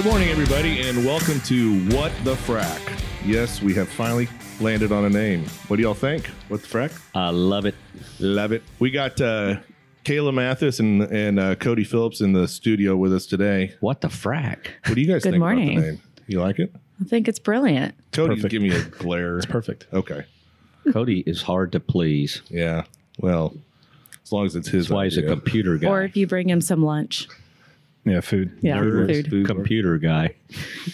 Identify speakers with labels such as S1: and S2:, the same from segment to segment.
S1: Good morning, everybody, and welcome to What the Frack. Yes, we have finally landed on a name. What do y'all think? What the frack?
S2: I love it.
S1: Love it. We got uh, Kayla Mathis and and uh, Cody Phillips in the studio with us today.
S2: What the frack?
S1: What do you guys
S3: Good
S1: think
S3: morning.
S1: about the name? You like it?
S3: I think it's brilliant.
S1: Cody's
S4: Perfect.
S1: give me a glare.
S4: It's perfect.
S1: Okay.
S2: Cody is hard to please.
S1: Yeah. Well, as long as it's his
S2: That's why he's a
S1: idea.
S2: computer guy.
S3: Or if you bring him some lunch.
S4: Yeah, food.
S3: Yeah,
S2: Nerd,
S3: food.
S2: computer guy.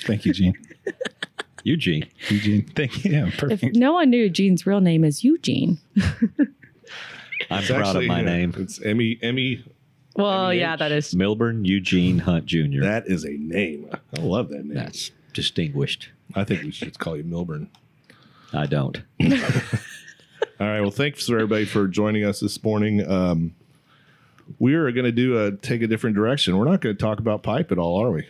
S4: Thank you, Gene.
S2: Eugene.
S4: Eugene. Thank you. Yeah, perfect.
S3: If no one knew Gene's real name is Eugene.
S2: I'm
S1: It's
S2: proud of my
S1: uh,
S2: name.
S1: It's Emmy. Emmy.
S3: Well,
S1: MEH.
S3: yeah, that is.
S2: Milburn Eugene Hunt Jr.
S1: That is a name. I love that name.
S2: That's distinguished.
S1: I think we should call you Milburn.
S2: I don't.
S1: All right. Well, thanks for everybody for joining us this morning. Um, we are going to do a take a different direction. We're not going to talk about pipe at all, are we?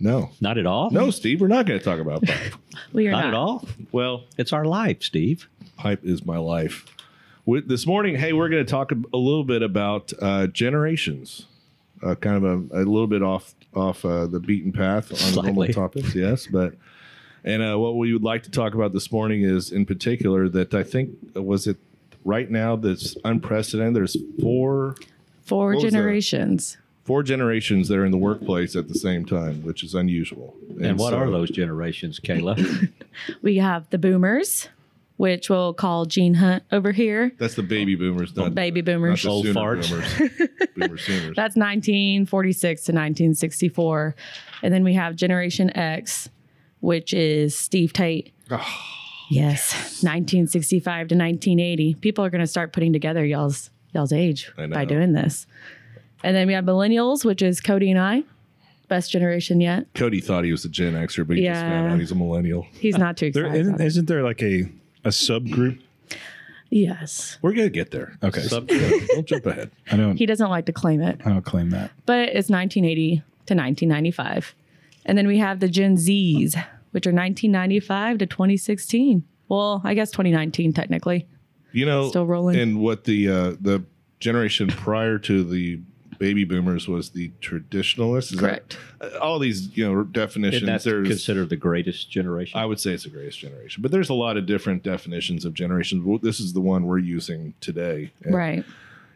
S1: No,
S2: Not at all?
S1: no, Steve. We're not going to talk about pipe.
S3: We are
S2: Not
S3: not,
S2: at all.
S1: well,
S2: It's our life, Steve.
S1: pipe is my life. With, this morning, hey, we're going to talk a, a little bit about uh, generations. Uh, kind of a, a little bit off off uh, the beaten path on normal topics, yes, but. And uh, what we would like to talk about this morning is, in particular, that I think was it right now that's unprecedented. There's four
S3: Four
S1: What was that?
S3: generations.
S1: four generations that are in the workplace at the same time, which is unusual.
S2: And, what
S1: so-
S2: are those generations, Kayla?
S3: We have the boomers, which we'll call Gene Hunt over here.
S1: That's the baby boomers, not
S3: Baby
S1: not
S3: boomers.
S1: the
S2: Old farts.
S1: boomers. boomer sooners.
S3: That's 1946 to 1964. And then we have Generation X, which is Steve Tate. Ah. Yes, 1965 to 1980. People are going to start putting together y'all's y'all's age by doing this. And then we have millennials, which is Cody and I, best generation yet.
S1: Cody thought he was a Gen Xer, but he just found
S3: Yeah.
S1: out he's a millennial.
S3: He's not too
S4: There
S3: excited.
S4: isn't,
S3: about it.
S4: isn't there like a a subgroup?
S3: Yes,
S1: We're gonna get there.
S4: Okay,
S2: Sub-
S1: Don't jump ahead.
S4: I don't.
S3: he doesn't like to claim it,
S4: I don't claim that.
S3: but it's 1980 to 1995. And then we have the Gen Zs, which are 1995 to 2016. Well, I guess 2019 technically.
S1: You know,
S3: Still rolling.
S1: And what the uh, the generation prior to the baby boomers was the traditionalists. Is that-
S3: Correct.
S1: uh, all these you know definitions.
S2: that
S1: There's
S2: considered the greatest generation?
S1: I would say it's the greatest generation, but there's a lot of different definitions of generations. This is the one we're using today, and,
S3: Right.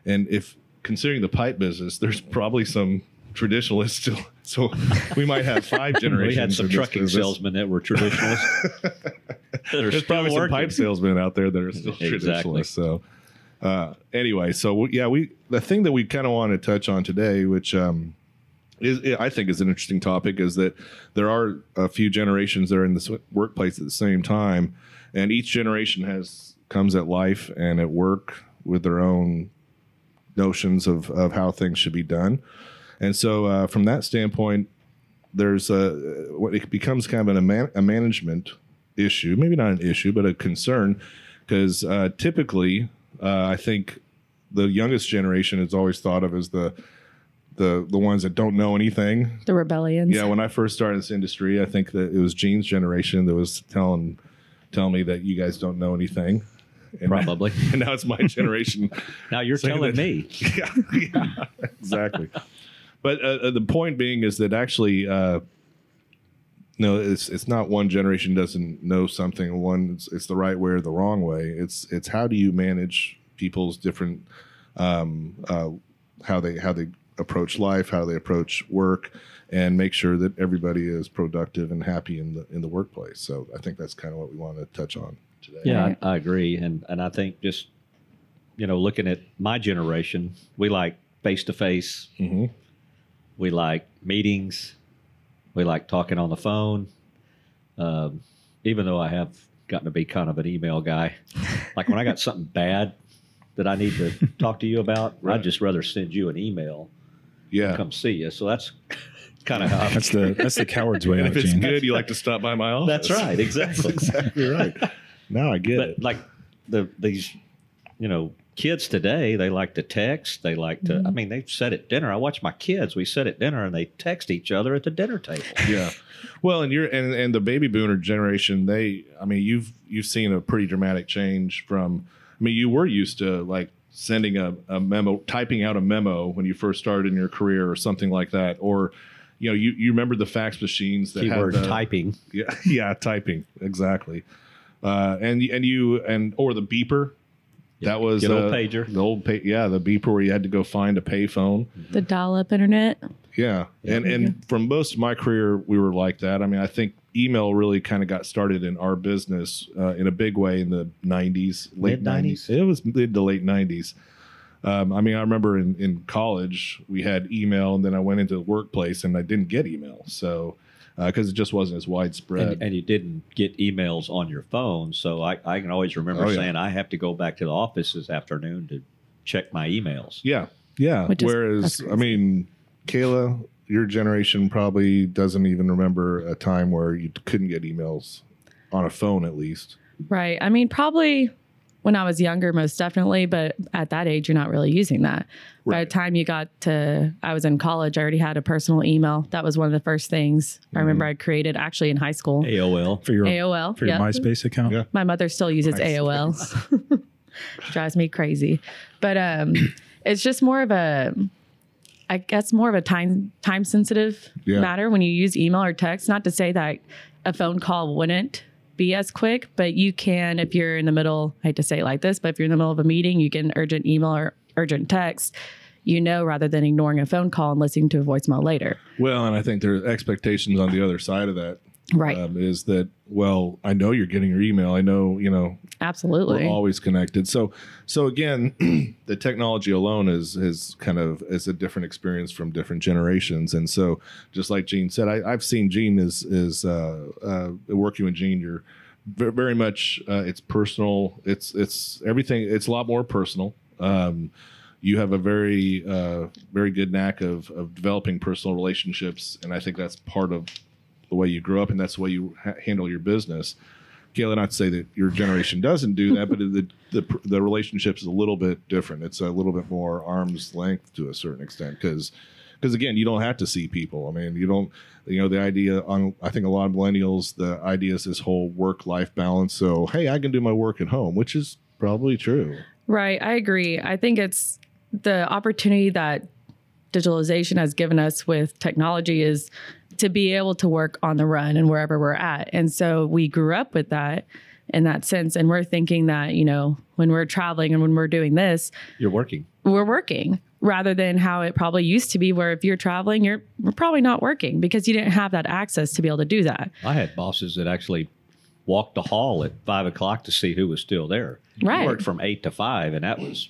S1: And if considering the pipe business, there's probably some traditionalists still. So we might have five generations.
S2: we had some trucking
S1: business.
S2: salesmen that were traditionalists. that
S1: There's probably some pipe salesmen out there that are still
S2: Exactly.
S1: traditionalists. So uh, anyway, so we- yeah, we the thing that we kind of want to touch on today, which um, is I think is an interesting topic, is that there are a few generations that are in the workplace at the same time, and each generation has comes at life and at work with their own notions of of how things should be done. And so, uh, from that standpoint, there's a what it becomes kind of an, a, man, a management issue, maybe not an issue, but a concern, because uh, typically, uh, I think the youngest generation is always thought of as the the the ones that don't know anything.
S3: The rebellions.
S1: Yeah, when I first started this industry, I think that it was Gene's generation that was telling telling me that you guys don't know anything. And
S2: Probably.
S1: and now it's my generation
S2: Now you're telling
S1: that-
S2: me.
S1: yeah, yeah, exactly. But uh, uh, the point being is that actually, uh, no, it's it's not one generation doesn't know something. One, it's, it's the right way or the wrong way. It's it's how do you manage people's different, um, uh, how they how they approach life, how they approach work, and make sure that everybody is productive and happy in the in the workplace. So I think that's kind of what we want to touch on today.
S2: Yeah, I, I agree, and and I think just you know looking at my generation, we like face to face. We like meetings. We like talking on the phone. Um, even though I have gotten to be kind of an email guy, like when I got something bad that I need to talk to you about,
S1: Right.
S2: I'd just rather send you an email
S1: Yeah.
S2: come see you. So that's kind of how.
S4: That's the that's the coward's way.
S1: If it's
S4: Gene.
S1: good, you like to stop by my office.
S2: That's right, exactly.
S1: That's exactly right. Now I get
S2: but
S1: it.
S2: like the these you know kids today they like to text they like to i mean they sit at dinner i watch my kids we sit at dinner and they text each other at the dinner table
S1: yeah. Well, and you're and, and the baby boomer generation, they I mean, you've you've seen a pretty dramatic change from I mean, you were used to like sending a, a memo, typing out a memo when you first started in your career or something like that, or you know, you, you remember the fax machines that
S2: Keyword
S1: had the,
S2: typing.
S1: Yeah, yeah, typing exactly. Uh, and and you and or the beeper. That was
S2: Good old
S1: uh,
S2: pager.
S1: The old pay, yeah, the beeper where you had to go find a payphone.
S3: The dial-up internet.
S1: Yeah, and and from most of my career, we were like that. I mean, I think email really kind of got started in our business uh, in a big way in the '90s, late
S2: Mid-nineties?
S1: '90s. It was mid to late '90s. Um, I mean, I remember in, in college we had email, and then I went into the workplace and I didn't get email, so Uh, because it just wasn't as widespread.
S2: And, and you didn't get emails on your phone. So I, I can always remember
S1: Oh, yeah.
S2: saying, I have to go back to the office this afternoon to check my emails.
S1: Yeah, yeah.
S3: Is-
S1: Whereas, I mean, Kayla, your generation probably doesn't even remember a time where you couldn't get emails on a phone, at least.
S3: Right. I mean, probably when I was younger, most definitely, but at that age, you're not really using that. By the time you got to, I was in college, I already had a personal email. That was one of the first things I remember I created actually in high school.
S2: AOL.
S4: for your
S3: AOL.
S4: for your
S3: yeah.
S4: MySpace account.
S1: Yeah.
S3: My mother still uses AOL. Drives me crazy. But um, it's just more of a, I guess, more of a time time sensitive
S1: Yeah.
S3: matter when you use email or text. Not to say that a phone call wouldn't be as quick, but you can if you're in the middle. I hate to say it like this, but if you're in the middle of a meeting, you get an urgent email or urgent text. You know, rather than ignoring a phone call and listening to a voicemail later.
S1: Well, and I think there are expectations on the other side of that.
S3: Right.
S1: um, is that well? I know you're getting your email. I know you know
S3: Absolutely.
S1: we're always connected. So, so again, the technology alone is is kind of is a different experience from different generations. And so, just like Gene said, I, I've seen Gene is is uh, uh, working with Gene. You're ve- very much uh, it's personal. It's it's everything. It's a lot more personal. Um, you have a very uh, very good knack of of developing personal relationships, and I think that's part of the way you grew up, and that's the way you ha- handle your business. Kayla, not to say that your generation doesn't do that, but the, the the relationship is a little bit different. It's a little bit more arm's length to a certain extent because because again, you don't have to see people. I mean, you don't. You know, the idea on I think a lot of millennials, the idea is this whole work life balance. So hey, I can do my work at home, which is probably true.
S3: Right. I agree. I think it's the opportunity that digitalization has given us with technology is to be able to work on the run and wherever we're at. And so we grew up with that in that sense. And we're thinking that, you know, when we're traveling and when we're doing this,
S2: You're working.
S3: we're working rather than how it probably used to be where if you're traveling, you're probably not working because you didn't have that access to be able to do that.
S2: I had bosses that actually walked the hall at five o'clock to see who was still there.
S3: Right.
S2: You worked from eight to five, and that was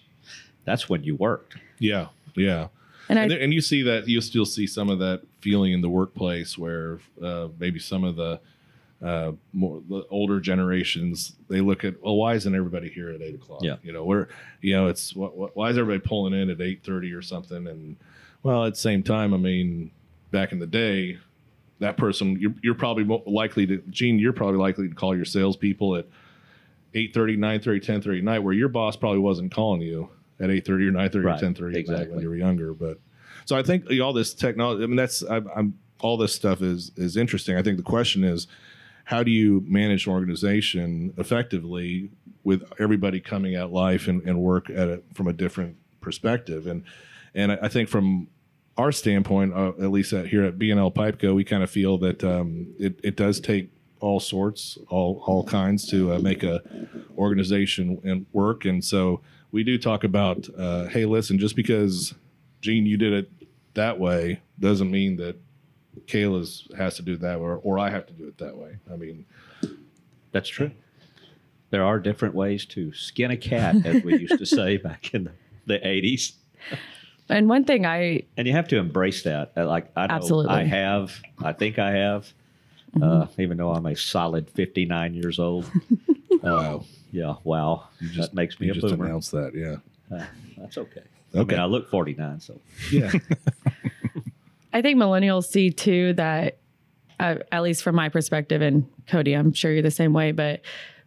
S2: that's when you worked.
S1: Yeah, yeah.
S3: And I
S1: and, there- and you see that you still see some of that feeling in the workplace where uh, maybe some of the uh, more the older generations they look at well why isn't everybody here at eight o'clock?
S2: Yeah.
S1: you know we're you know it's what, what, why is everybody pulling in at eight thirty or something? And well at the same time I mean back in the day that person you're, you're probably mo- likely to Gene you're probably likely to call your salespeople at 8.30 9.30 10.30 at night where your boss probably wasn't calling you at 8.30 or 9.30
S2: Right,
S1: or 10.30 at night when you were younger but so I think all this technology. I mean, that's I'm, I'm all this stuff is is interesting. I think the question is, how do you manage an organization effectively with everybody coming at life and, and work at it from a different perspective? And and I I think from our standpoint, uh, at least at, here at B&L Pipeco, we kind of feel that um, it it does take all sorts, all all kinds to uh, make a organization and work. And so we do talk about, uh, hey, listen, just because Gene, you did it that way doesn't mean that Kayla's has to do it that way or, or I have to do it that way. I mean,
S2: That's true. There are different ways to skin a cat, as we used to say back in the, the 80s.
S3: and one thing I
S2: And you have to embrace that. Uh, Like, I know
S3: Absolutely.
S2: I have, I think I have, uh, even though I'm a solid 59 years old. Uh, yeah, wow. you that makes me
S1: you
S2: a
S1: just
S2: boomer.
S1: announced that, yeah.
S2: Uh, that's okay.
S1: Okay.
S2: I mean, I look 49, so.
S1: Yeah.
S3: I think millennials see too that, uh, at least from my perspective, and Cody, I'm sure you're the same way, but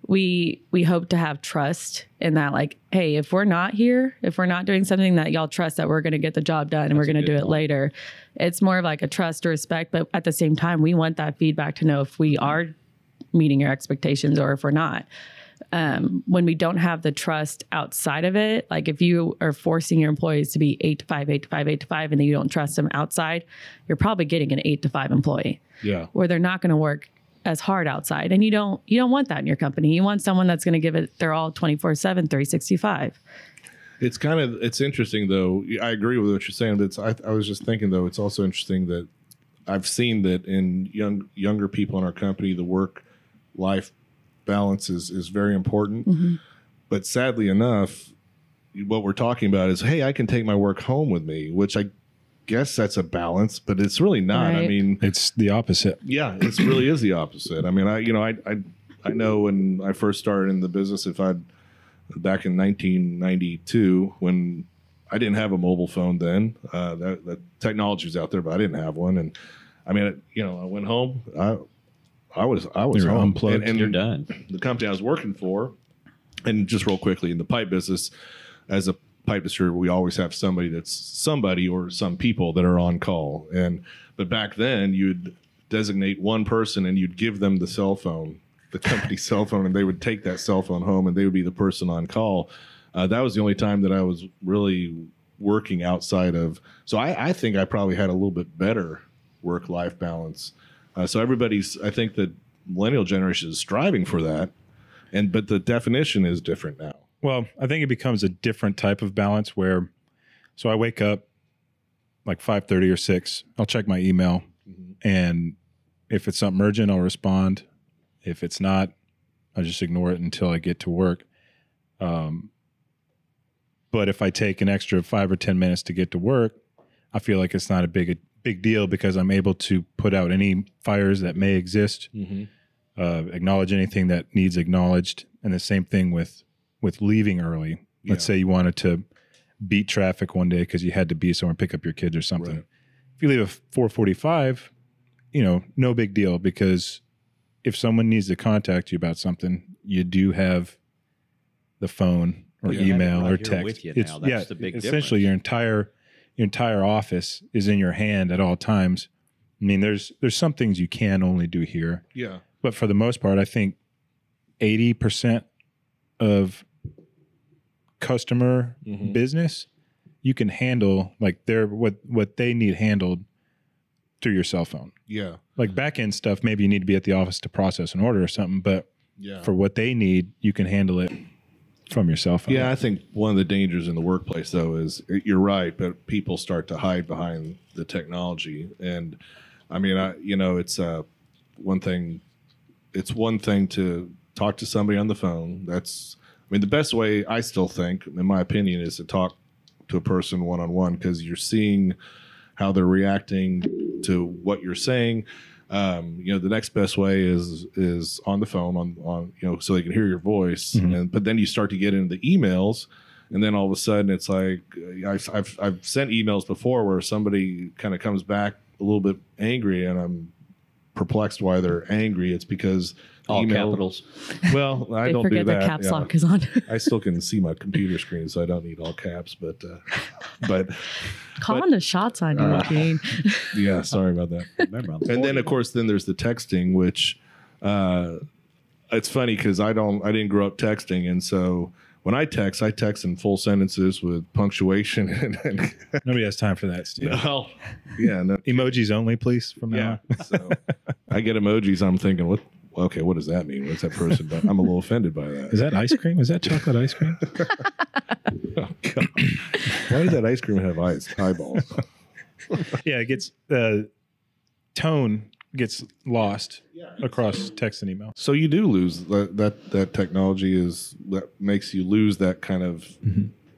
S3: we we hope to have trust in that. Like, hey, if we're not here, if we're not doing something that y'all trust that we're going to get the job done and we're going to
S2: good
S3: do it later, it's more of like a trust or respect. But at the same time, we want that feedback to know if we are meeting your expectations or if we're not. Um, when we don't have the trust outside of it, like if you are forcing your employees to be eight to five, eight to five, eight to five, and then you don't trust them outside, you're probably getting an eight to five employee
S1: Yeah.
S3: where they're not going to work as hard outside. And you don't you don't want that in your company. You want someone that's going to give it their all 24/7, 365.
S1: It's kind of it's interesting though. I agree with what you're saying, but it's, I, I was just thinking though it's also interesting that I've seen that in young younger people in our company, the work life balance is is very important. But sadly enough, what we're talking about is, hey, I can take my work home with me, which I guess that's a balance, but it's really not. I mean,
S4: It's the opposite.
S1: yeah, it really is the opposite. I mean, I you know, I I I know when I first started in the business, if I'd back in 1992 when I didn't have a mobile phone then, uh, that that technology was out there, but I didn't have one. And I mean, it, you know, I went home. I I was I was home.
S4: unplugged.
S1: And, and
S2: You're done.
S1: the company I was working for, and just real quickly in the pipe business, as a pipe distributor, we always have somebody that's somebody or some people that are on call. And but back then, you'd designate one person and you'd give them the cell phone, the company cell phone, and they would take that cell phone home, and they would be the person on call. Uh, that was the only time that I was really working outside of. So I, I think I probably had a little bit better work life balance. Uh, so everybody's, I think the millennial generation is striving for that, and but the definition is different now.
S4: Well, I think it becomes a different type of balance where so I wake up like 5:30 or 6, I'll check my email and if it's something urgent, I'll respond. If it's not, I'll just ignore it until I get to work. Um, but if I take an extra 5 or 10 minutes to get to work, I feel like it's not a big big deal because I'm able to put out any fires that may exist
S1: Mm-hmm.
S4: uh, acknowledge anything that needs acknowledged, and the same thing with with leaving early. Let's say you wanted to beat traffic one day because you had to be somewhere and pick up your kids or something.
S1: Right.
S4: If you leave at four forty five, you know, no big deal because if someone needs to contact you about something, you do have the phone or
S2: it
S4: email
S2: right
S4: or text. it's
S2: now. That's
S4: yeah,
S2: the big
S4: essentially your entire your entire office is in your hand at all times. I mean, there's there's some things you can only do here
S1: Yeah,
S4: but for the most part, I think eighty percent of customer
S1: Mhm.
S4: business you can handle like their what what they need handled through your cell phone.
S1: yeah,
S4: Like back end stuff, maybe you need to be at the office to process an order or something, but
S1: yeah.
S4: for what they need, you can handle it from your cell phone.
S1: Yeah, I think one of the dangers in the workplace, though, is you're right, but people start to hide behind the technology, and I mean, I you know, it's uh, one thing. It's one thing to talk to somebody on the phone. That's, I mean, the best way I still think, in my opinion, is to talk to a person one on one because you're seeing how they're reacting to what you're saying. Um, you know, the next best way is is on the phone on on you know so they can hear your voice,
S4: Mhm.
S1: and but then you start to get into the emails, and then all of a sudden it's like uh, I've I've, I've sent emails before where somebody kind of comes back a little bit angry, and I'm perplexed why they're angry. It's because
S2: All
S1: email-
S2: capitals.
S1: Well, I
S3: they
S1: don't
S3: forget
S1: do that.
S3: their caps
S1: yeah.
S3: lock is on.
S1: I still can see my computer screen, so I don't need all caps. But uh, but
S3: Calling the shots on you,
S1: Uh,
S3: Gene.
S1: yeah, sorry about that.
S2: Remember, I'm
S1: and then of course then there's the texting which uh it's funny because i don't i didn't grow up texting and so when i text i text in full sentences with punctuation and, and
S4: Nobody has time for that, Steve.
S1: well, yeah no,
S4: Emojis only, please, from now
S1: yeah
S4: on.
S1: so i get emojis i'm thinking what okay what does that mean what's that person but i'm a little offended by that
S4: Is that ice cream? Is that chocolate ice cream?
S1: Oh, God. why does that ice cream have eyes eyeballs
S4: yeah, it gets uh, tone gets lost across text and email.
S1: so you do lose that that, that technology is that makes you lose that kind of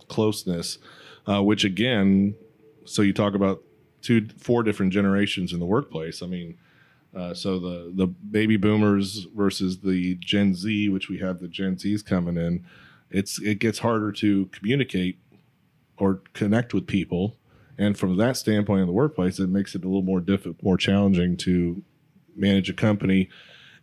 S1: closeness uh, which again so you talk about two four different generations in the workplace i mean uh, so the the baby boomers versus the gen z which we have the gen z's coming in it's it gets harder to communicate or connect with people. And from that standpoint in the workplace it makes it a little more difficult more challenging to manage a company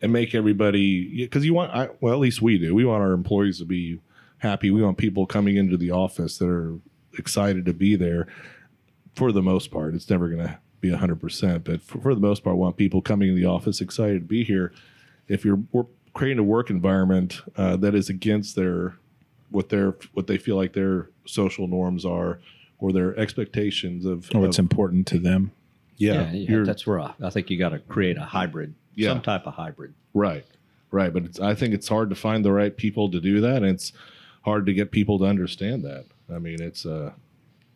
S1: and make everybody because you want I, well at least we do. We want our employees to be happy. We want people coming into the office that are excited to be there for the most part. It's never going to be 100% but for, for the most part we want people coming in the office excited to be here if you're wor- creating a work environment uh, that is against their what their what they feel like their social norms are or their expectations of,
S4: or
S1: of
S4: what's important to them.
S1: yeah,
S2: yeah,
S1: you're-
S2: that's where I, I think you got to create a hybrid,
S1: Yeah.
S2: some type of hybrid.
S1: Right, right. But it's, I think it's hard to find the right people to do that, and it's hard to get people to understand that. I mean, it's uh,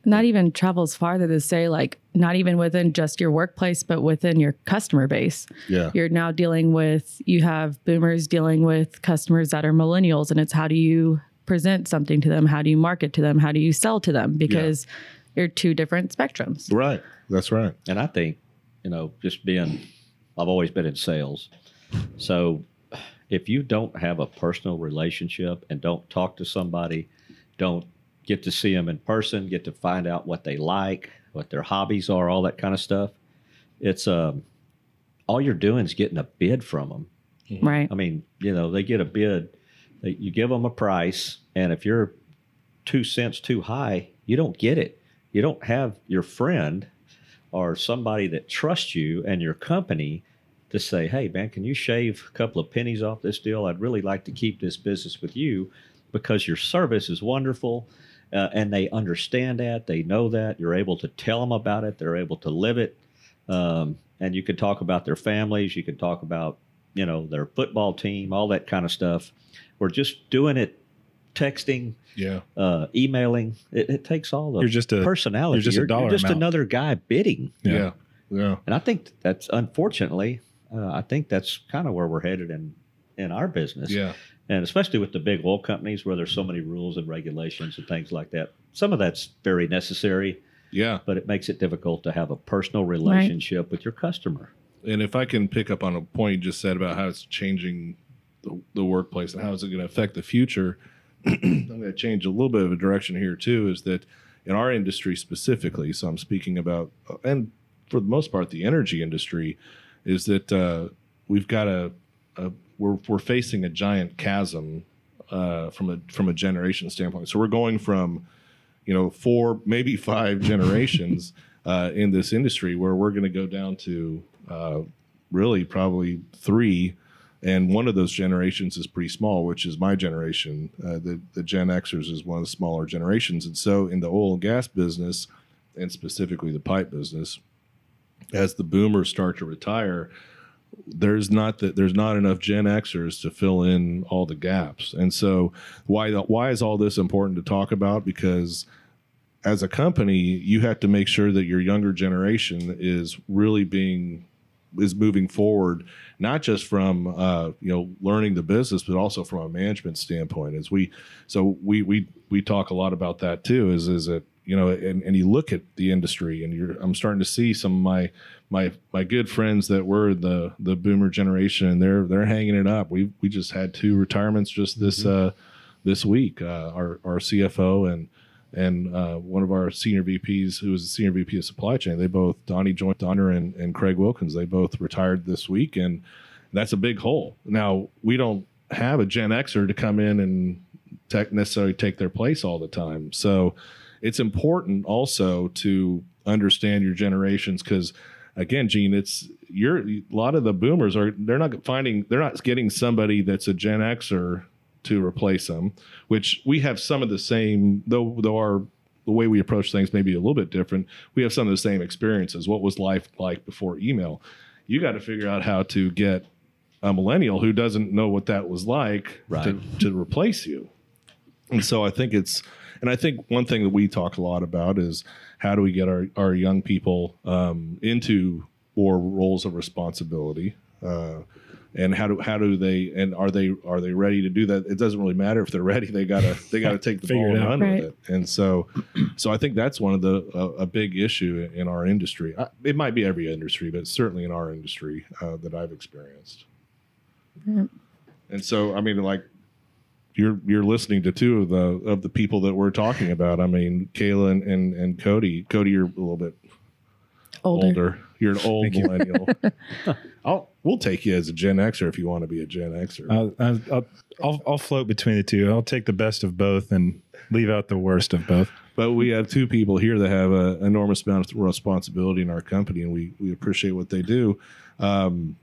S3: Not even travels farther to say, like, not even within just your workplace, but within your customer base.
S1: yeah,
S3: You're now dealing with, you have boomers dealing with customers that are millennials, and it's how do you present something to them? How do you market to them? How do you sell to them? Because you're two different spectrums.
S1: right. That's right.
S2: And I think, you know, just being, I've always been in sales. So if you don't have a personal relationship and don't talk to somebody, don't get to see them in person, get to find out what they like, what their hobbies are, all that kind of stuff, it's, um, all you're doing is getting a bid from them.
S3: Right.
S2: I mean, you know, they get a bid, they, you give them a price, and if you're two cents too high, you don't get it. You don't have your friend or somebody that trusts you and your company to say, hey, man, can you shave a couple of pennies off this deal? I'd really like to keep this business with you because your service is wonderful. Uh, and they understand that. They know that. You're able to tell them about it. They're able to live it. Um, and you can talk about their families. You can talk about, you know, their football team, all that kind of stuff. We're just doing it, texting,
S1: Yeah,
S2: uh, emailing. It, it takes all the
S4: You're just a
S2: personality.
S4: you're just a dollar
S2: just
S4: amount.
S2: another guy bidding.
S1: yeah,
S4: Yeah.
S1: yeah.
S2: And I think that's unfortunately, uh, I think that's kind of where we're headed in in our business.
S1: Yeah.
S2: And especially with the big oil companies where there's so many rules and regulations and things like that. Some of that's very necessary,
S1: Yeah.
S2: but it makes it difficult to have a personal relationship with your customer.
S1: And if I can pick up on a point you just said about how it's changing the, the workplace and how is it going to affect the future, I'm going to change a little bit of a direction here too. Is that in our industry specifically? So I'm speaking about, and for the most part, the energy industry, is that uh, we've got a, a we're we're facing a giant chasm uh, from a from a generation standpoint. So we're going from you know four maybe five generations uh, in this industry where we're going to go down to uh, really probably three. And one of those generations is pretty small which is my generation. Uh, the, the gen xers is one of the smaller generations. And so in the oil and gas business and specifically the pipe business as the boomers start to retire there's not that there's not enough Gen Xers to fill in all the gaps. And so why why is all this important to talk about? Because as a company, you have to make sure that your younger generation is really being is moving forward, not just from uh, you know learning the business, but also from a management standpoint. As we so we we we talk a lot about that too. Is is that you know and, and you look at the industry and you're I'm starting to see some of my my my good friends that were the the boomer generation and they're they're hanging it up. We we just had two retirements just this uh, this week. Uh, our our CFO and and uh, one of our senior VPs, who was the senior VP of supply chain, they both Donnie Joint Donner and, and Craig Wilkins, they both retired this week, and that's a big hole. Now we don't have a Gen Xer to come in and tech necessarily take their place all the time. So it's important also to understand your generations because again, Gene, it's you're a lot of the boomers are they're not finding they're not getting somebody that's a Gen Xer to replace them, which we have some of the same though though our the way we approach things may be a little bit different. We have some of the same experiences. What was life like before email? You got to figure out how to get a millennial who doesn't know what that was like
S2: Right.
S1: to, to replace you. And so I think it's, and I think one thing that we talk a lot about is how do we get our, our young people um, into more roles of responsibility, uh, and how do how do they and are they are they ready to do that? It doesn't really matter if they're ready. They gotta they gotta take the
S4: Figure
S1: ball and
S4: out.
S1: run
S3: Right.
S1: with it. And so, so I think that's one of the a, a big issue in our industry. I, it might be every industry, but certainly in our industry uh, that I've experienced.
S3: Yeah.
S1: And so, I mean, like you're you're listening to two of the of the people that we're talking about. I mean, Kayla and and, and Cody. Cody, you're a little bit
S3: Older.
S1: older. You're an old
S4: Thank
S1: millennial. I'll we'll take you as a Gen Xer if you want to be a Gen Xer.
S4: I'll, I'll, I'll, I'll, I'll float between the two. I'll take the best of both and leave out the worst of both.
S1: but we have two people here that have an enormous amount of responsibility in our company, and we we appreciate what they do. Um,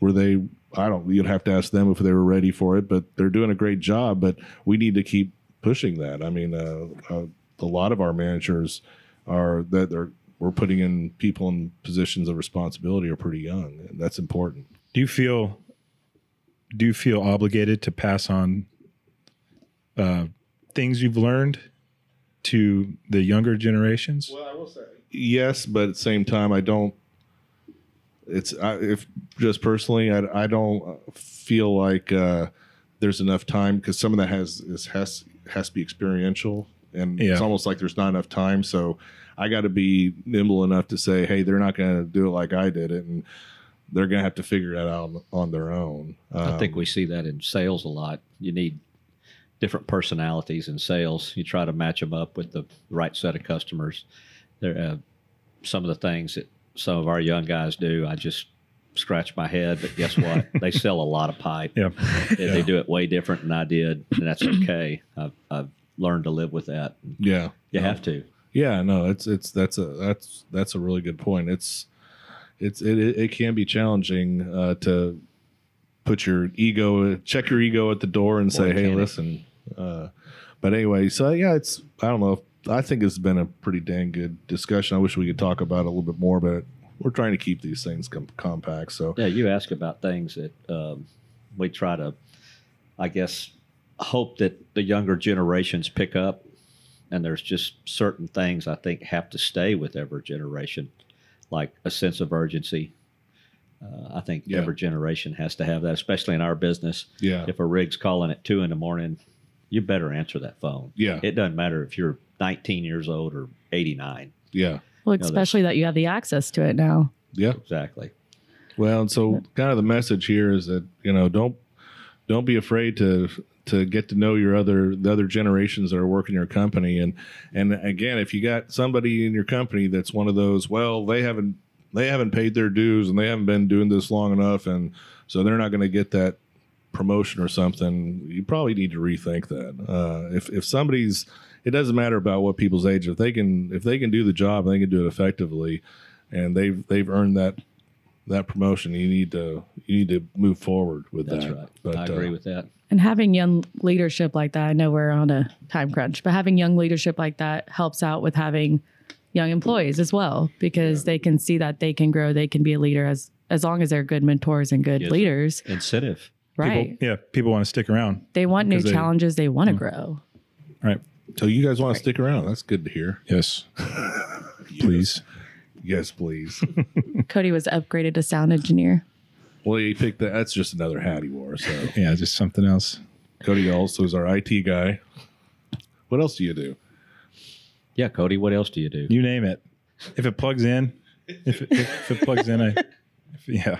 S1: were they I don't. You'd have to ask them if they were ready for it, but they're doing a great job. But we need to keep pushing that. I mean, uh, uh, a lot of our managers are that they're we're putting in people in positions of responsibility are pretty young, and that's important.
S4: Do you feel do you feel obligated to pass on uh, things you've learned to the younger generations?
S1: Well, I will say yes, but at the same time, I don't. It's I, if just personally, I, I don't feel like uh, there's enough time because some of that has is has has to be experiential, and
S4: Yeah.
S1: it's almost like there's not enough time. So I got to be nimble enough to say, hey, they're not going to do it like I did it, and they're going to have to figure that out on, on their own.
S2: I think
S1: Um,
S2: we see that in sales a lot. You need different personalities in sales. You try to match them up with the right set of customers. There, uh, some of the things that some of our young guys do, I just scratch my head. But guess what? they sell a lot of pipe.
S4: Yeah.
S2: They, they do it way different than I did, and that's okay. I've, I've learned to live with that.
S1: yeah,
S2: You
S1: No.
S2: have to.
S1: Yeah, no, it's it's that's a that's that's a really good point. It's it's it it, it can be challenging uh, to put your ego check your ego at the door and say, hey, listen. Uh, but anyway, so yeah, it's I don't know. I think it's been a pretty dang good discussion. I wish we could talk about it a little bit more, but we're trying to keep these things com- compact. So
S2: Yeah, you ask about things that um, we try to, I guess, hope that the younger generations pick up. And there's just certain things I think have to stay with every generation, like a sense of urgency. Uh, I think
S1: Yeah.
S2: every generation has to have that, especially in our business.
S1: yeah,
S2: If a rig's calling at two in the morning, you better answer that phone.
S1: yeah,
S2: It doesn't matter if you're 19 years old or 89.
S1: yeah,
S3: Well,
S2: that's-
S3: especially that you have the access to it now.
S1: yeah.
S2: Exactly.
S1: Well, and so kind of the message here is that you know don't don't be afraid to to get to know your other the other generations that are working your company and and again if you got somebody in your company that's one of those well they haven't they haven't paid their dues and they haven't been doing this long enough and so they're not going to get that promotion or something you probably need to rethink that uh, if if somebody's it doesn't matter about what people's age if they can if they can do the job and they can do it effectively and they've they've earned that that promotion you need to you need to move forward with
S2: That's
S1: that
S2: right.
S1: but
S2: I agree
S1: uh,
S2: with that.
S3: And having young leadership like that, I know we're on a time crunch, but having young leadership like that helps out with having young employees as well because they can see that they can grow, they can be a leader as as long as they're good mentors and good
S2: Yes.
S3: leaders,
S2: Incentive.
S3: right?
S4: People, yeah, people want to stick around.
S3: they want new
S4: they-
S3: challenges, they want to grow.
S4: Right.
S1: So you guys want to stick around that's good to hear
S4: Yes. Please.
S1: yes please
S3: Cody was upgraded to sound engineer.
S1: well he picked that that's just another hat he wore so
S4: Yeah, just something else.
S1: cody also is our it guy what else do you do
S2: Yeah, Cody, what else do you do?
S4: You name it. If it plugs in, if it, if it plugs in, I, if, yeah.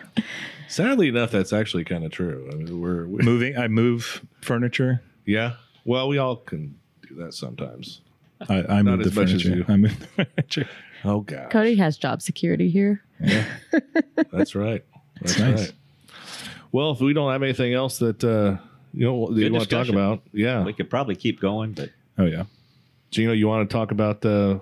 S1: sadly enough that's actually kind of true I mean, we're we,
S4: Moving, I move furniture.
S1: yeah well we all can do that sometimes
S4: I, I move
S1: as
S4: the
S1: much as
S4: furniture.
S1: you.
S4: I move the furniture.
S1: oh god
S3: Cody has job security here.
S1: Yeah, that's right that's
S4: nice.
S1: right well if we don't have anything else that uh you know that you
S2: Good
S1: want to talk
S2: discussion.
S1: about yeah
S2: We could probably keep going, but
S4: Oh yeah.
S1: Gino, you want to talk about uh,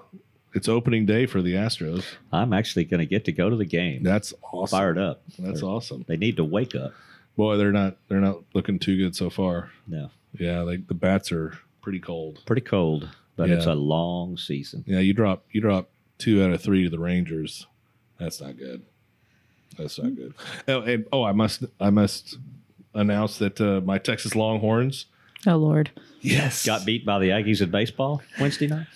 S1: it's opening day for the Astros?
S2: I'm actually going to get to go to the game.
S1: That's awesome.
S2: Fired up.
S1: That's
S2: They're-
S1: awesome.
S2: They need to wake up.
S1: Boy, they're not they're not looking too good so far.
S2: No,
S1: Yeah, like the bats are pretty cold.
S2: pretty cold, but it's a long season.
S1: Yeah, you drop you drop two out of three to the Rangers. That's not good. That's not good. Oh, and, oh, I must I must announce that uh, my Texas Longhorns.
S3: Oh Lord.
S1: Yes.
S2: Got beat by the Aggies in baseball Wednesday night.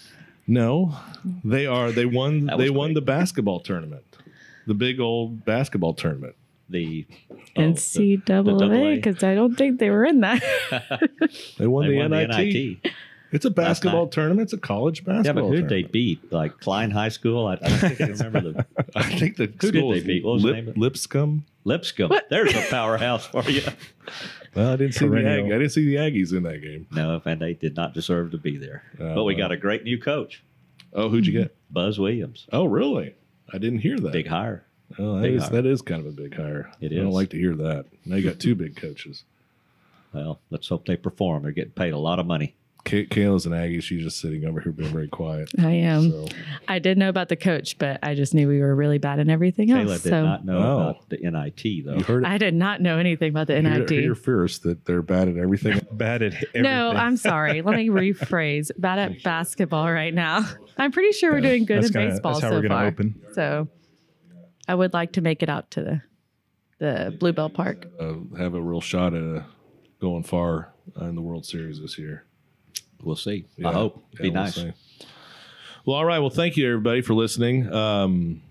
S1: No, they are. They won. They won
S2: great.
S1: the basketball tournament, the big old basketball tournament.
S2: The oh, the-
S3: NCAA because I don't think they were in that.
S1: They won,
S2: they
S1: the,
S2: won
S1: NIT.
S2: the NIT.
S1: It's a basketball tournament. It's a college basketball.
S2: Yeah, but who'd they beat? Like Klein High School? I, I don't think I remember the
S1: I think the
S2: Who did
S1: school
S2: they beat? What was the
S1: Lip,
S2: name of it?
S1: Lipscomb.
S2: Lipscomb. There's a powerhouse for you.
S1: Well, I didn't see the
S4: Perennial.
S1: Ag- I didn't see the Aggies in that game.
S2: No, and they did not deserve to be there.
S1: Uh,
S2: but we got a great new coach,
S1: Oh, who'd you get?
S2: Buzz Williams.
S1: Oh, really? I didn't hear that.
S2: Big hire.
S1: Oh, that
S2: big
S1: is
S2: hire.
S1: that is kind of a big hire.
S2: It
S1: I don't like to hear that. Now you got two big coaches.
S2: Well, let's hope they perform. They're getting paid a lot of money.
S1: Kay- Kayla's an Aggie. She's just sitting over here being very quiet.
S3: I am.
S1: So
S3: I did know about the coach, but I just knew we were really bad in everything else.
S2: Kayla
S3: else.
S2: did
S3: So
S2: not know
S1: Oh.
S2: about the NIT though.
S1: you heard it
S3: I did not know anything about the
S1: here,
S3: NIT.
S1: here first that they're bad at everything.
S4: Bad at everything.
S3: No, I'm sorry. Let me rephrase. Bad at basketball right now. I'm pretty sure we're doing good
S4: That's
S3: in
S4: gonna-
S3: baseball
S4: that's how
S3: so
S4: we're gonna
S3: far.
S4: open.
S3: So I would like to make it out to the the Blue Bell Park.
S1: uh, have a real shot at uh, going far uh, in the World Series this year.
S2: We'll see.
S1: Yeah.
S2: I hope.
S1: Yeah,
S2: Be
S1: we'll
S2: nice.
S1: see. Well, all right. Well, thank you everybody for listening. Um,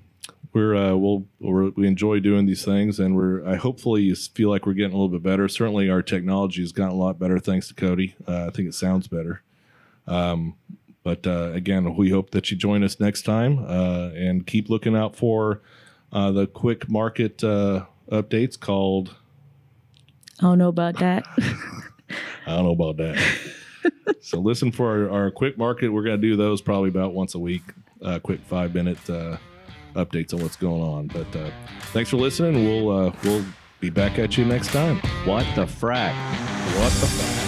S1: we're uh, we'll, we're, we enjoy doing these things, and we're I hopefully you feel like we're getting a little bit better. Certainly, our technology has gotten a lot better thanks to Cody. Uh, I think it sounds better. Um, but uh, again, we hope that you join us next time, uh, and keep looking out for uh, the quick market uh, updates called.
S3: I don't know about that.
S1: I don't know about that. so listen for our, our quick market. We're going to do those probably about once a week. Uh, quick five minute uh, updates on what's going on. But uh, thanks for listening. We'll uh, we'll be back at you next time.
S2: What the frack?
S1: What the.